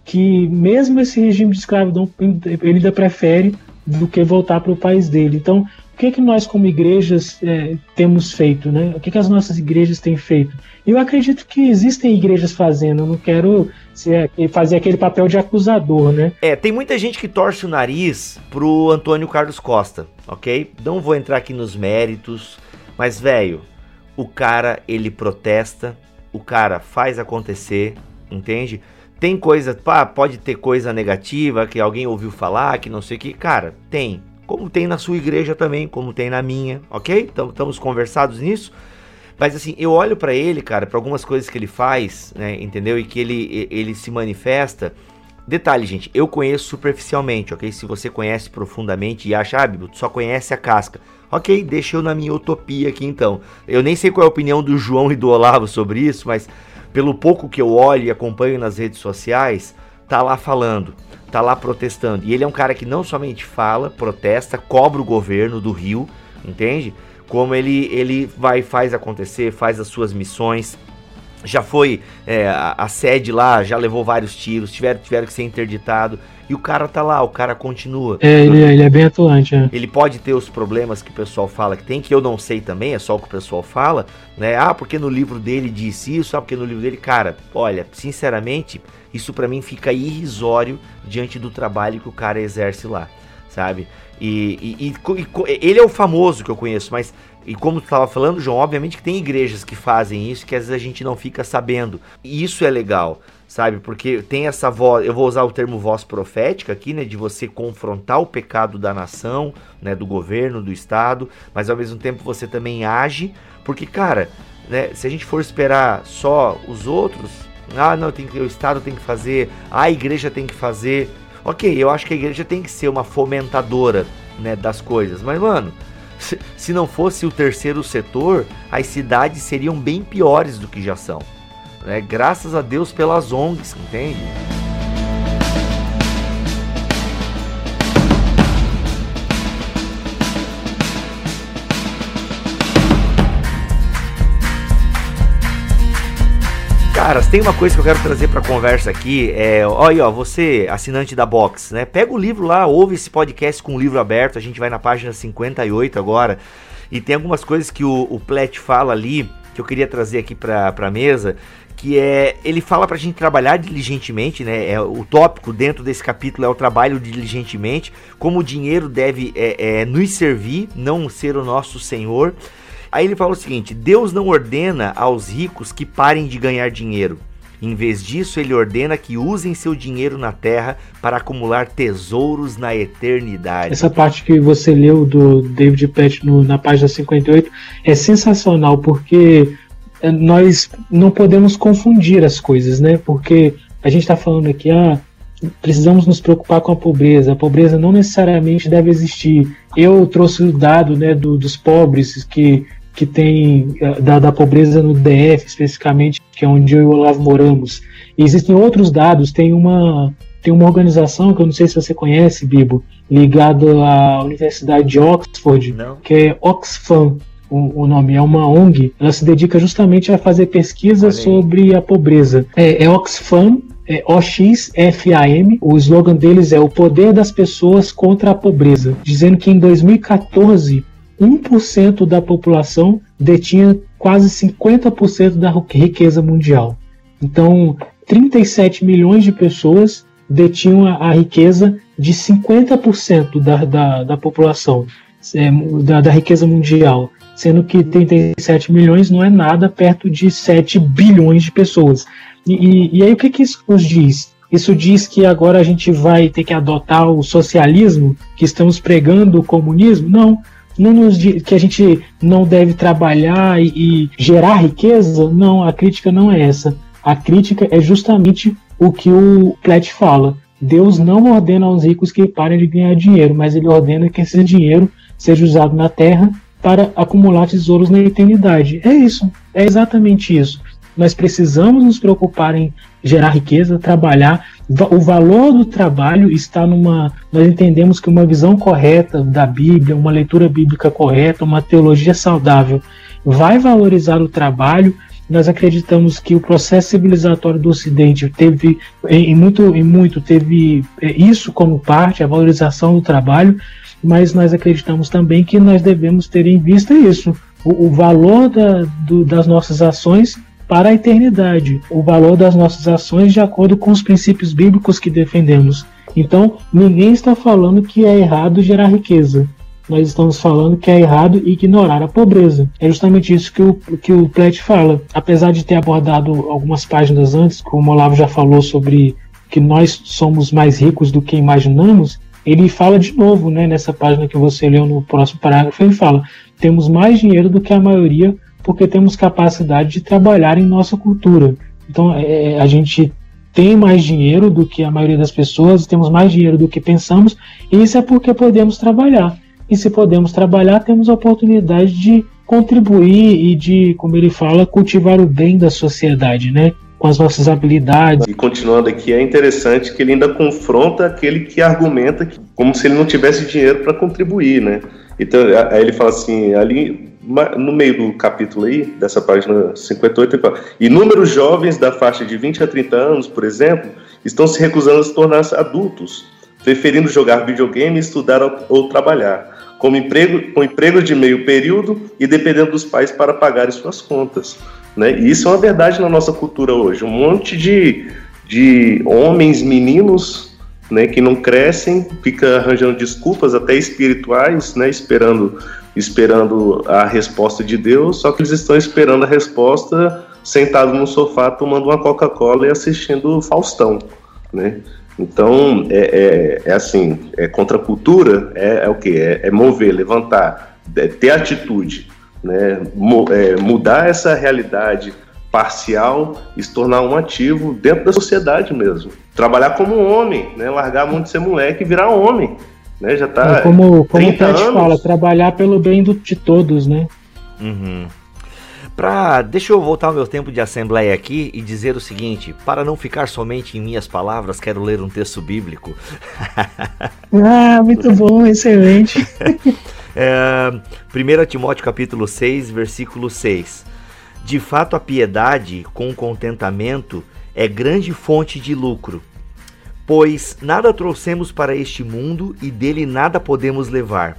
que mesmo esse regime de escravidão ele ainda prefere do que voltar para o país dele. Então, o que, que nós, como igrejas, é, temos feito, né? O que, que as nossas igrejas têm feito? Eu acredito que existem igrejas fazendo, eu não quero ser, fazer aquele papel de acusador, né? É, tem muita gente que torce o nariz pro Antônio Carlos Costa, ok? Não vou entrar aqui nos méritos, mas, velho, o cara, ele protesta, o cara faz acontecer, entende? Tem coisa, pá, pode ter coisa negativa que alguém ouviu falar, que não sei o que. Cara, tem. Como tem na sua igreja também, como tem na minha, ok? Então estamos conversados nisso. Mas assim, eu olho para ele, cara, para algumas coisas que ele faz, né, entendeu? E que ele, ele se manifesta. Detalhe, gente, eu conheço superficialmente, ok? Se você conhece profundamente e acha, ah, Bibo, tu só conhece a casca. Ok, deixa eu na minha utopia aqui então. Eu nem sei qual é a opinião do João e do Olavo sobre isso, mas pelo pouco que eu olho e acompanho nas redes sociais, tá lá falando, tá lá protestando. E ele é um cara que não somente fala, protesta, cobra o governo do Rio, entende? Como ele, ele vai faz acontecer, faz as suas missões. Já foi é, a, a, sede lá, já levou vários tiros, tiveram, tiveram que ser interditado. E o cara tá lá, o cara continua. É, ele, ele é bem atuante, é. Ele pode ter os problemas que o pessoal fala que tem, que eu não sei também, é só o que o pessoal fala, né? Ah, porque no livro dele disse isso, ah, porque no livro dele, cara, olha, sinceramente, isso para mim fica irrisório diante do trabalho que o cara exerce lá, sabe? E, e, e, ele é o famoso que eu conheço, mas e como tu estava falando, João, obviamente que tem igrejas que fazem isso que às vezes a gente não fica sabendo. E isso é legal sabe? Porque tem essa voz, eu vou usar o termo voz profética aqui, né, de você confrontar o pecado da nação, né, do governo, do estado, mas ao mesmo tempo você também age, porque cara, né, se a gente for esperar só os outros, ah, não, tem que, o estado tem que fazer, a igreja tem que fazer. OK, eu acho que a igreja tem que ser uma fomentadora, né, das coisas, mas mano, se, se não fosse o terceiro setor, as cidades seriam bem piores do que já são. Né? Graças a Deus pelas ONGs, entende? Cara, tem uma coisa que eu quero trazer para conversa aqui. É, olha, ó, você, assinante da Box, né? Pega o livro lá, ouve esse podcast com o livro aberto. A gente vai na página 58 agora. E tem algumas coisas que o, o Plet fala ali que eu queria trazer aqui para a mesa que é ele fala para a gente trabalhar diligentemente, né? É, o tópico dentro desse capítulo é o trabalho diligentemente, como o dinheiro deve é, é, nos servir, não ser o nosso senhor. Aí ele fala o seguinte: Deus não ordena aos ricos que parem de ganhar dinheiro. Em vez disso, ele ordena que usem seu dinheiro na terra para acumular tesouros na eternidade. Essa parte que você leu do David Pett no, na página 58 é sensacional, porque eh, nós não podemos confundir as coisas, né? Porque a gente está falando aqui, ah, precisamos nos preocupar com a pobreza. A pobreza não necessariamente deve existir. Eu trouxe o dado né, do, dos pobres que que tem eh, da, da, pobreza no DF especificamente, que é onde eu e o Olavo moramos. E existem outros dados, tem uma, tem uma organização que eu não sei se você conhece, Bibo, ligada à Universidade de Oxford, não. que é Oxfam, o, o, nome, é uma ONG, ela se dedica justamente a fazer pesquisas sobre a pobreza. É, é Oxfam, é OXFAM, o slogan deles é o poder das pessoas contra a pobreza, dizendo que em 2014 1% da população detinha quase 50% da riqueza mundial. Então, 37 milhões de pessoas detinham a, a riqueza de 50% da, da, da população, é, da, da riqueza mundial, sendo que 37 milhões não é nada perto de 7 bilhões de pessoas. E, e, e aí o que, que isso nos diz? Isso diz que agora a gente vai ter que adotar o socialismo, que estamos pregando o comunismo? Não não nos que a gente não deve trabalhar e, e gerar riqueza, não, a crítica não é essa. A crítica é justamente o que o Platt fala. Deus não ordena aos ricos que parem de ganhar dinheiro, mas ele ordena que esse dinheiro seja usado na terra para acumular tesouros na eternidade. É isso, é exatamente isso. Nós precisamos nos preocupar em gerar riqueza, trabalhar, o valor do trabalho está numa. Nós entendemos que uma visão correta da Bíblia, uma leitura bíblica correta, uma teologia saudável, vai valorizar o trabalho. Nós acreditamos que o processo civilizatório do Ocidente teve, em muito, em muito teve é, isso como parte, a valorização do trabalho, mas nós acreditamos também que nós devemos ter em vista isso, o, o valor da, do, das nossas ações para a eternidade, o valor das nossas ações de acordo com os princípios bíblicos que defendemos. Então, ninguém está falando que é errado gerar riqueza. Nós estamos falando que é errado ignorar a pobreza. É justamente isso que o, que o Platt fala. Apesar de ter abordado algumas páginas antes, como o Olavo já falou sobre que nós somos mais ricos do que imaginamos, ele fala de novo, né, nessa página que você leu no próximo parágrafo, ele fala: temos mais dinheiro do que a maioria porque temos capacidade de trabalhar em nossa cultura. Então, é, é, a gente tem mais dinheiro do que a maioria das pessoas, temos mais dinheiro do que pensamos, e isso é porque podemos trabalhar. E se podemos trabalhar, temos a oportunidade de contribuir e de, como ele fala, cultivar o bem da sociedade, né? Com as nossas habilidades. E continuando aqui, é interessante que ele ainda confronta aquele que argumenta que, como se ele não tivesse dinheiro para contribuir, né? Então, aí ele fala assim, ali no meio do capítulo aí, dessa página 58, ele fala, inúmeros jovens da faixa de 20 a 30 anos, por exemplo, estão se recusando a se tornar adultos, preferindo jogar videogame, estudar ou trabalhar, com emprego, com emprego de meio período e dependendo dos pais para pagarem suas contas. Né? E isso é uma verdade na nossa cultura hoje. Um monte de, de homens, meninos, né, que não crescem, fica arranjando desculpas até espirituais, né, esperando esperando a resposta de Deus, só que eles estão esperando a resposta sentado no sofá tomando uma Coca-Cola e assistindo Faustão, né? Então é, é, é assim, é contra a cultura, é, é o que é, é, mover, levantar, é ter atitude, né? É, mudar essa realidade parcial e se tornar um ativo dentro da sociedade mesmo. Trabalhar como um homem, né? Largar a mão de ser moleque e virar homem. Né? Já tá. É como como o Pet fala, trabalhar pelo bem do, de todos, né? Uhum. Pra, deixa eu voltar ao meu tempo de assembleia aqui e dizer o seguinte: para não ficar somente em minhas palavras, quero ler um texto bíblico. *laughs* ah, muito bom, excelente. *laughs* é, 1 Timóteo capítulo 6, versículo 6. De fato, a piedade com contentamento é grande fonte de lucro Pois nada trouxemos para este mundo e dele nada podemos levar.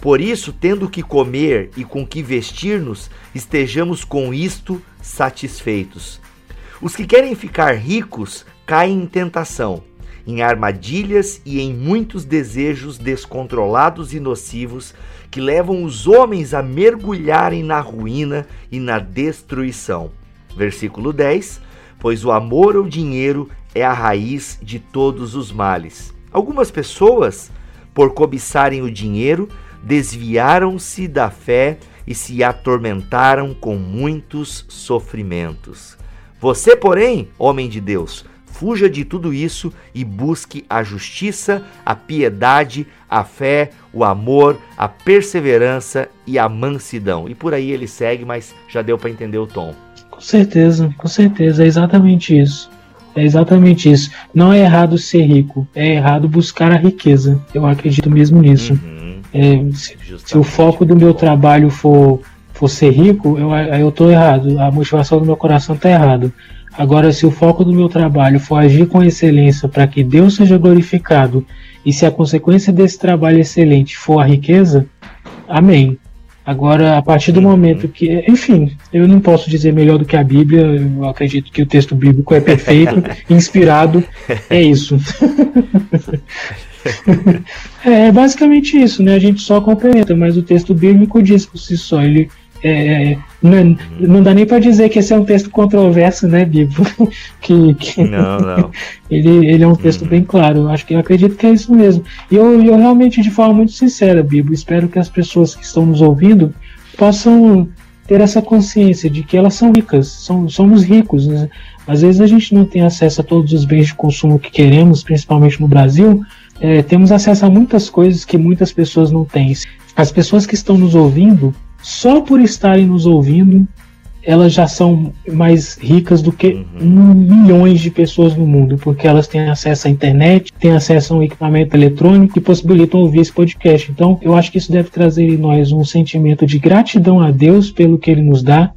Por isso, tendo que comer e com que vestir-nos, estejamos com isto satisfeitos. Os que querem ficar ricos caem em tentação, em armadilhas e em muitos desejos descontrolados e nocivos que levam os homens a mergulharem na ruína e na destruição. Versículo 10 pois o amor ao dinheiro é a raiz de todos os males. Algumas pessoas, por cobiçarem o dinheiro, desviaram-se da fé e se atormentaram com muitos sofrimentos. Você, porém, homem de Deus, fuja de tudo isso e busque a justiça, a piedade, a fé, o amor, a perseverança e a mansidão. E por aí ele segue, mas já deu para entender o tom. Com certeza, com certeza, é exatamente isso. É exatamente isso. Não é errado ser rico, é errado buscar a riqueza. Eu acredito mesmo nisso. Uhum. É, se, se, o foco do meu trabalho for, for ser rico, eu, eu tô errado. A motivação do meu coração tá errado. Agora, se o foco do meu trabalho for agir com excelência para que Deus seja glorificado, e se a consequência desse trabalho excelente for a riqueza, amém. Agora, a partir do uhum. momento que. Enfim, eu não posso dizer melhor do que a Bíblia, eu acredito que o texto bíblico é perfeito, *laughs* inspirado, é isso. *laughs* é basicamente isso, né? A gente só complementa, mas o texto bíblico diz por si só. Ele, é, não, não, dá nem para dizer que esse é um texto controverso, né, Bibo? *laughs* que, que não, não. *laughs* ele, ele é um texto uhum. bem claro. Eu acho que eu acredito que é isso mesmo. E eu, eu realmente, de forma muito sincera, Bibo, espero que as pessoas que estão nos ouvindo possam ter essa consciência de que elas são ricas, são, somos ricos. Né? Às vezes a gente não tem acesso a todos os bens de consumo que queremos, principalmente no Brasil. É, temos acesso a muitas coisas que muitas pessoas não têm. As pessoas que estão nos ouvindo só por estarem nos ouvindo, elas já são mais ricas do que uhum. milhões de pessoas no mundo, porque elas têm acesso à internet, têm acesso a um equipamento eletrônico que possibilitam ouvir esse podcast. Então, eu acho que isso deve trazer em nós um sentimento de gratidão a Deus pelo que Ele nos dá,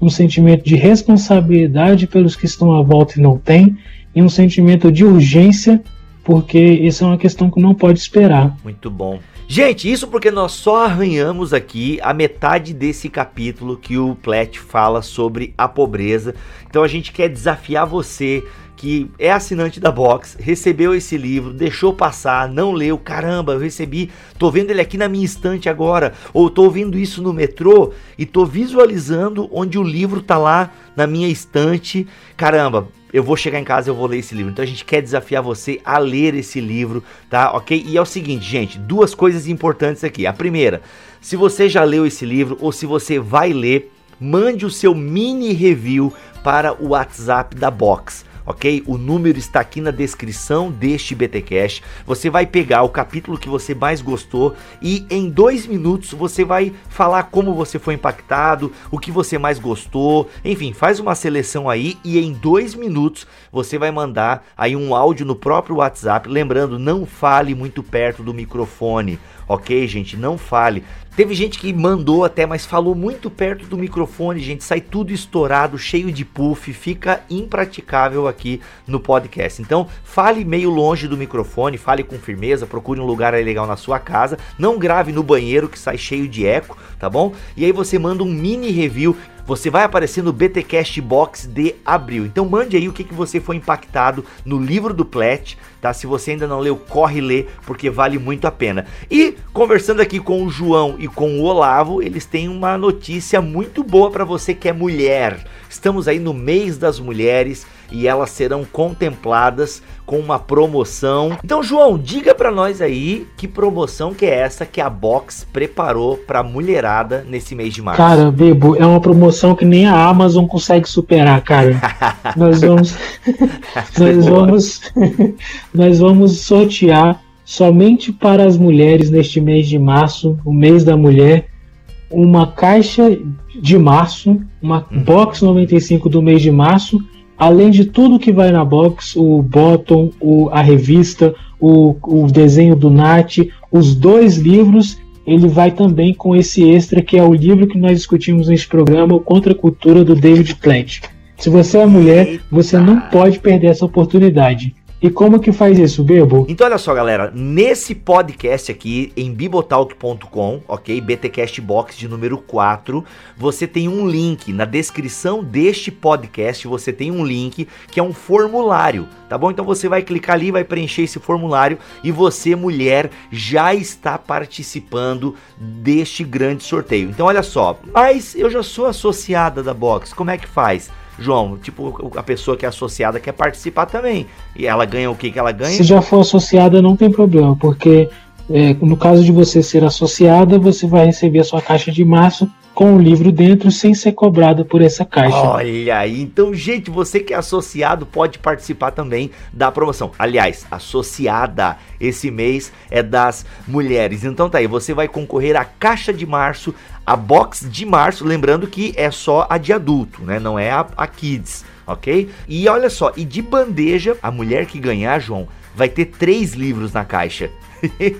um sentimento de responsabilidade pelos que estão à volta e não têm, e um sentimento de urgência, porque isso é uma questão que não pode esperar. Muito bom. Gente, isso porque nós só arranhamos aqui a metade desse capítulo que o Plet fala sobre a pobreza. Então a gente quer desafiar você que é assinante da Box, recebeu esse livro, deixou passar, não leu, caramba, eu recebi, tô vendo ele aqui na minha estante agora, ou tô ouvindo isso no metrô e tô visualizando onde o livro tá lá na minha estante. Caramba, eu vou chegar em casa e eu vou ler esse livro. Então a gente quer desafiar você a ler esse livro, tá? Ok? E é o seguinte, gente, duas coisas importantes aqui. A primeira, se você já leu esse livro ou se você vai ler, mande o seu mini review para o WhatsApp da Box ok? O número está aqui na descrição deste BTcast. Você vai pegar o capítulo que você mais gostou e em dois minutos você vai falar como você foi impactado, o que você mais gostou, enfim, faz uma seleção aí e em dois minutos você vai mandar aí um áudio no próprio WhatsApp. Lembrando, não fale muito perto do microfone, ok, gente? Não fale. Teve gente que mandou até, mas falou muito perto do microfone, gente. Sai tudo estourado, cheio de puff, fica impraticável aqui no podcast. Então, fale meio longe do microfone, fale com firmeza, procure um lugar legal na sua casa. Não grave no banheiro que sai cheio de eco, tá bom? E aí você manda um mini review você vai aparecer no BTcast Box de abril. Então mande aí o que, que você foi impactado no livro do Plet, tá? Se você ainda não leu, corre ler, porque vale muito a pena. E conversando aqui com o João e com o Olavo, eles têm uma notícia muito boa para você que é mulher. Estamos aí no mês das mulheres e elas serão contempladas com uma promoção. Então, João, diga para nós aí que promoção que é essa que a Box preparou para mulherada nesse mês de março. Cara, Bebo, é uma promoção que nem a Amazon consegue superar, cara. *laughs* nós vamos *laughs* nós vamos *laughs* nós vamos sortear somente para as mulheres neste mês de março, o mês da mulher, uma caixa de março, uma uhum. box 95 do mês de março além de tudo que vai na box, o bottom, o, a revista, o, o desenho do Nat, os dois livros, ele vai também com esse extra que é o livro que nós discutimos neste programa, o Contra a Cultura do David Platt. Se você é mulher, você não pode perder essa oportunidade. E como que faz isso, Bebo? Então olha só, galera, nesse podcast aqui em bibotalk.com, ok? BTcast Box de número 4, você tem um link na descrição deste podcast, você tem um link que é um formulário, tá bom? Então você vai clicar ali, vai preencher esse formulário e você, mulher, já está participando deste grande sorteio. Então olha só, mas eu já sou associada da Box, como é que faz? João? Tipo, a pessoa que é associada quer participar também. E ela ganha o que que ela ganha? Se já for associada, não tem problema, porque é, no caso de você ser associada, você vai receber a sua caixa de março com o livro dentro sem ser cobrada por essa caixa. Olha aí, então, gente, você que é associado pode participar também da promoção. Aliás, associada esse mês é das mulheres. Então tá aí, você vai concorrer à caixa de março, a box de março, lembrando que é só a de adulto, né? Não é a, a kids, ok? E olha só, e de bandeja, a mulher que ganhar, João, vai ter três livros na caixa.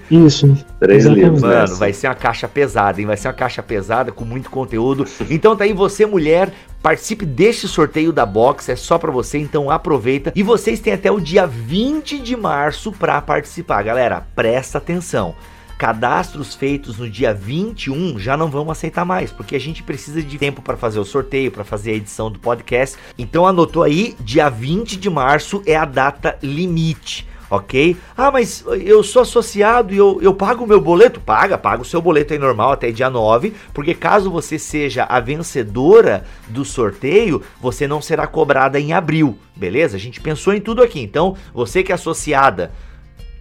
Isso. Três livros. Mano, vai ser uma caixa pesada, hein? Vai ser uma caixa pesada com muito conteúdo. Então tá aí você, mulher, participe deste sorteio da box, é só para você, então aproveita. E vocês têm até o dia 20 de março para participar. Galera, presta atenção. Cadastros feitos no dia 21 já não vão aceitar mais, porque a gente precisa de tempo para fazer o sorteio, para fazer a edição do podcast. Então anotou aí, dia 20 de março é a data limite ok? Ah, mas eu sou associado e eu, eu pago o meu boleto? Paga, paga o seu boleto aí normal até dia 9, porque caso você seja a vencedora do sorteio, você não será cobrada em abril, beleza? A gente pensou em tudo aqui, então você que é associada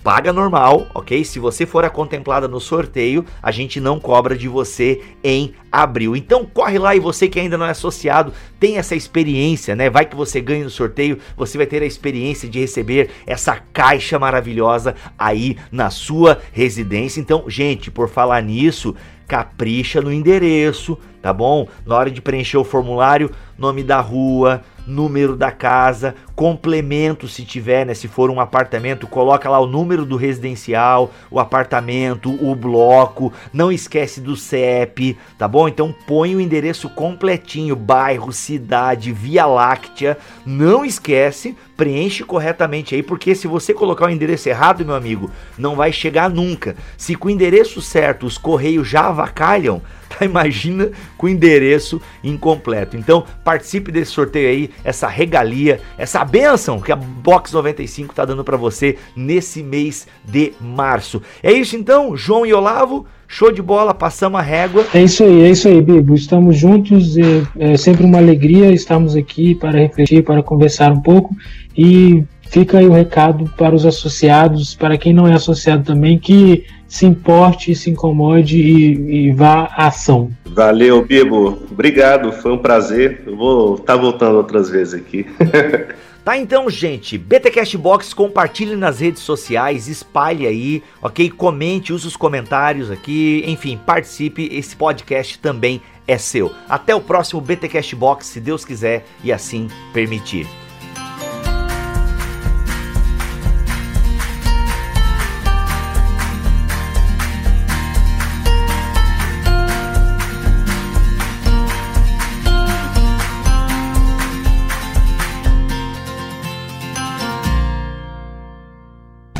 paga normal, ok? Se você for a contemplada no sorteio, a gente não cobra de você em abril. Então corre lá e você que ainda não é associado, tem essa experiência, né? Vai que você ganha no sorteio, você vai ter a experiência de receber essa caixa maravilhosa aí na sua residência. Então, gente, por falar nisso, capricha no endereço, tá bom? Na hora de preencher o formulário, nome da rua, número da casa, complemento se tiver, né? Se for um apartamento, coloca lá o número do residencial, o apartamento, o bloco, não esquece do CEP, tá bom? Então põe o endereço completinho, bairro, cidade, Via Láctea, não esquece, preenche corretamente aí, porque se você colocar o endereço errado, meu amigo, não vai chegar nunca. Se com o endereço certo os correios já avacalham, *laughs* tá? Imagina com o endereço incompleto. Então participe desse sorteio aí, essa regalia, essa benção que a Box 95 tá dando para você nesse mês de março. É isso então, João e Olavo. Show de bola, passamos a régua. É isso aí, é isso aí, Bibo. Estamos juntos, é, é sempre uma alegria. Estamos aqui para refletir, para conversar um pouco. E fica aí o recado para os associados, para quem não é associado também, que se importe, se incomode e, e vá à ação. Valeu, Bibo. Obrigado, foi um prazer. Eu vou estar tá voltando outras vezes aqui. *laughs* Tá então, gente, BTcast Box, compartilhe nas redes sociais, espalhe aí, ok? Comente, use os comentários aqui, enfim, participe, esse podcast também é seu. Até o próximo BTcast Box, se Deus quiser e assim permitir.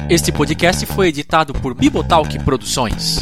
Este podcast foi editado por Bibotalk Produções.